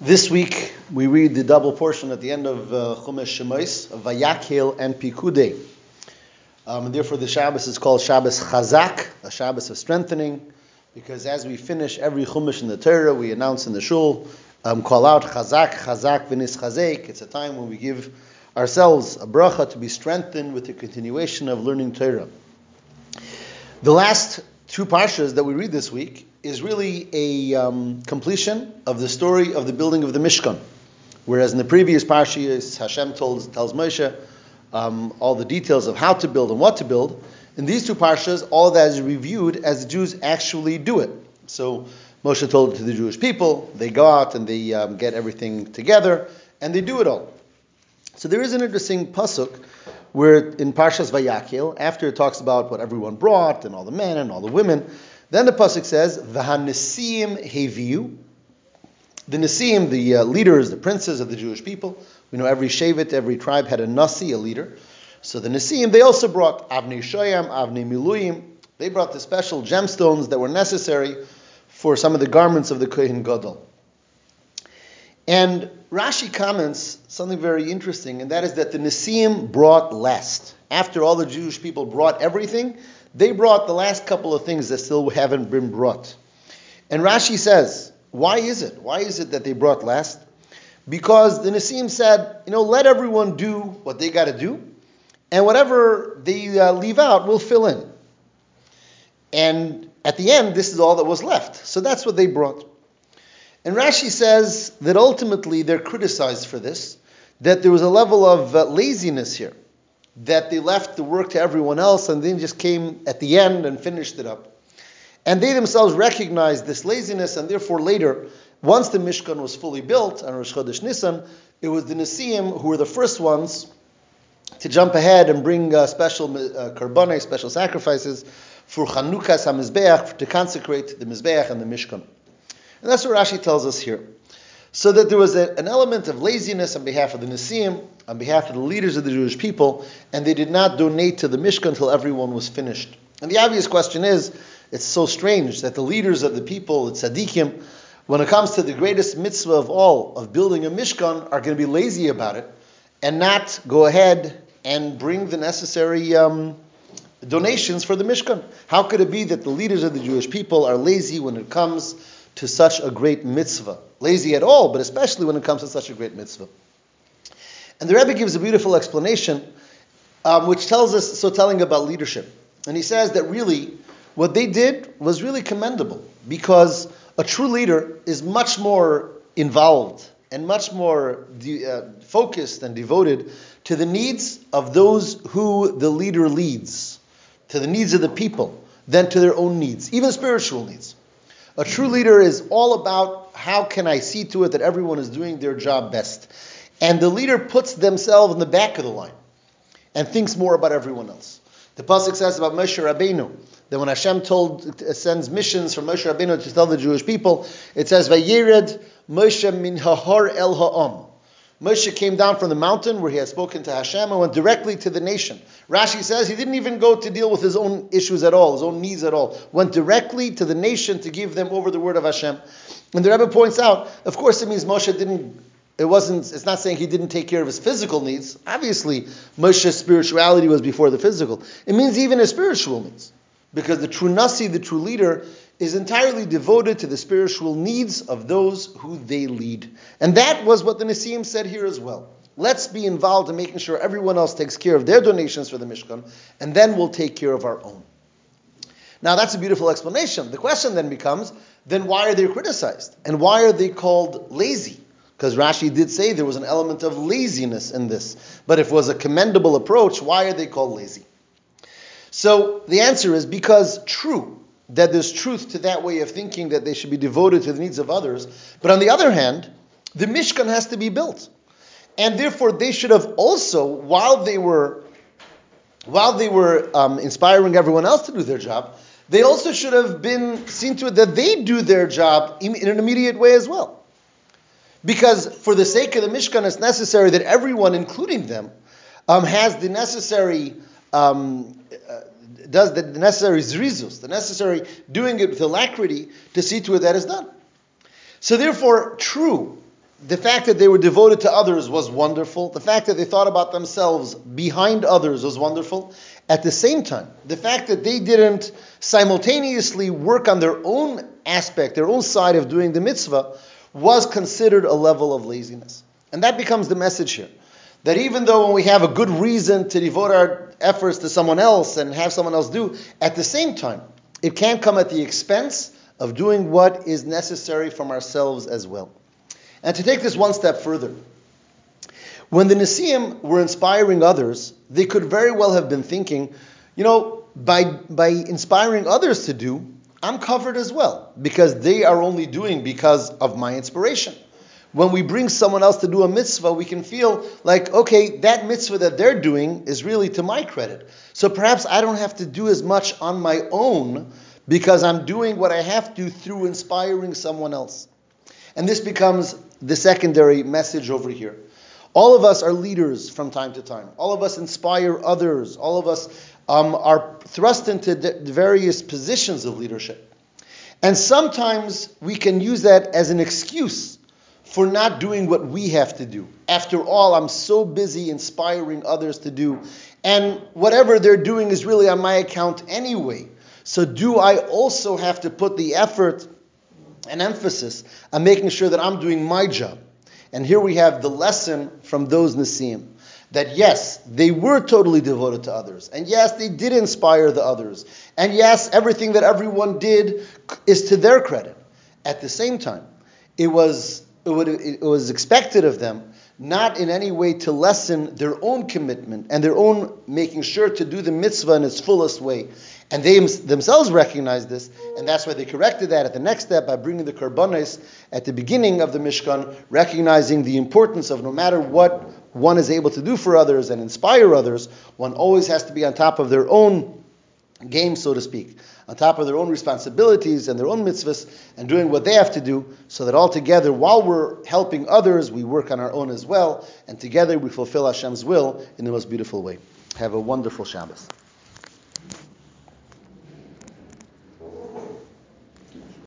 This week we read the double portion at the end of uh, Chumash Shemais, of Vayakhel and Pikudei. Um, and therefore the Shabbos is called Shabbos Chazak, a Shabbos of strengthening, because as we finish every Chumash in the Torah, we announce in the Shul, um, call out Chazak, Chazak, Vinis Chazek. It's a time when we give ourselves a bracha to be strengthened with the continuation of learning Torah. The last two parshas that we read this week is really a um, completion of the story of the building of the Mishkan. Whereas in the previous parsha, Hashem told, tells Moshe um, all the details of how to build and what to build. In these two parshas, all that is reviewed as the Jews actually do it. So Moshe told it to the Jewish people, they go out and they um, get everything together, and they do it all. So there is an interesting pasuk where in Parshas Vayakhel, after it talks about what everyone brought and all the men and all the women, then the pasuk says, "V'hanisim heviu." The Nisim, the uh, leaders, the princes of the Jewish people. We know every Shevet, every tribe had a Nasi, a leader. So the Nisim, they also brought Avnei Shoyam, Avnei Miluyim. They brought the special gemstones that were necessary for some of the garments of the Kohen Gadol. And Rashi comments something very interesting, and that is that the Nisim brought last. After all the Jewish people brought everything, they brought the last couple of things that still haven't been brought. And Rashi says, why is it? Why is it that they brought last? Because the Nisim said, you know, let everyone do what they got to do, and whatever they uh, leave out, we'll fill in. And at the end, this is all that was left. So that's what they brought. And Rashi says that ultimately they're criticized for this, that there was a level of uh, laziness here that they left the work to everyone else and then just came at the end and finished it up. And they themselves recognized this laziness, and therefore later, once the Mishkan was fully built on Rosh Chodesh Nisan, it was the Nisim who were the first ones to jump ahead and bring uh, special uh, special sacrifices for Chanukah HaMizbeach, to consecrate the Mizbeach and the Mishkan. And that's what Rashi tells us here. So that there was a, an element of laziness on behalf of the Nisim, on behalf of the leaders of the Jewish people, and they did not donate to the Mishkan until everyone was finished. And the obvious question is, it's so strange that the leaders of the people, the tzaddikim, when it comes to the greatest mitzvah of all, of building a Mishkan, are going to be lazy about it and not go ahead and bring the necessary um, donations for the Mishkan. How could it be that the leaders of the Jewish people are lazy when it comes to such a great mitzvah. Lazy at all, but especially when it comes to such a great mitzvah. And the Rebbe gives a beautiful explanation, um, which tells us, so telling about leadership. And he says that really, what they did was really commendable, because a true leader is much more involved and much more de- uh, focused and devoted to the needs of those who the leader leads, to the needs of the people, than to their own needs, even spiritual needs. A true leader is all about how can I see to it that everyone is doing their job best. And the leader puts themselves in the back of the line and thinks more about everyone else. The pasuk says about Moshe Rabbeinu that when Hashem told sends missions from Moshe Rabbeinu to tell the Jewish people, it says Vayered Moshe min hahar el ha'am. Moshe came down from the mountain where he had spoken to Hashem and went directly to the nation. Rashi says he didn't even go to deal with his own issues at all, his own needs at all. Went directly to the nation to give them over the word of Hashem. And the Rebbe points out, of course, it means Moshe didn't. It wasn't. It's not saying he didn't take care of his physical needs. Obviously, Moshe's spirituality was before the physical. It means even his spiritual needs, because the true nasi, the true leader, is entirely devoted to the spiritual needs of those who they lead. And that was what the Nisim said here as well. Let's be involved in making sure everyone else takes care of their donations for the Mishkan, and then we'll take care of our own. Now that's a beautiful explanation. The question then becomes, then why are they criticized? And why are they called lazy? Because Rashi did say there was an element of laziness in this. But if it was a commendable approach, why are they called lazy? So the answer is because true, that there's truth to that way of thinking that they should be devoted to the needs of others. But on the other hand, the Mishkan has to be built. And therefore they should have also, while they were while they were um, inspiring everyone else to do their job, they also should have been seen to it that they do their job in, in an immediate way as well. Because for the sake of the Mishkan, it's necessary that everyone, including them, um, has the necessary um, does the necessary zrizus, the necessary doing it with alacrity to see to it that is done. So therefore, true, the fact that they were devoted to others was wonderful. The fact that they thought about themselves behind others was wonderful. At the same time, the fact that they didn't simultaneously work on their own aspect, their own side of doing the mitzvah, was considered a level of laziness. And that becomes the message here. That even though when we have a good reason to devote our efforts to someone else and have someone else do, at the same time, it can't come at the expense of doing what is necessary from ourselves as well. And to take this one step further, when the Nisim were inspiring others, they could very well have been thinking, you know, by, by inspiring others to do, I'm covered as well, because they are only doing because of my inspiration. When we bring someone else to do a mitzvah, we can feel like, okay, that mitzvah that they're doing is really to my credit. So perhaps I don't have to do as much on my own because I'm doing what I have to through inspiring someone else. And this becomes the secondary message over here. All of us are leaders from time to time. All of us inspire others. All of us um, are thrust into various positions of leadership. And sometimes we can use that as an excuse for not doing what we have to do. After all, I'm so busy inspiring others to do, and whatever they're doing is really on my account anyway. So, do I also have to put the effort and emphasis on making sure that I'm doing my job? And here we have the lesson from those Nasim that yes, they were totally devoted to others. And yes, they did inspire the others. And yes, everything that everyone did is to their credit. At the same time, it was, it, would, it was expected of them not in any way to lessen their own commitment and their own making sure to do the mitzvah in its fullest way. And they themselves recognized this, and that's why they corrected that at the next step by bringing the karbanis at the beginning of the Mishkan, recognizing the importance of no matter what one is able to do for others and inspire others, one always has to be on top of their own game, so to speak, on top of their own responsibilities and their own mitzvahs, and doing what they have to do, so that all together, while we're helping others, we work on our own as well, and together we fulfill Hashem's will in the most beautiful way. Have a wonderful Shabbos.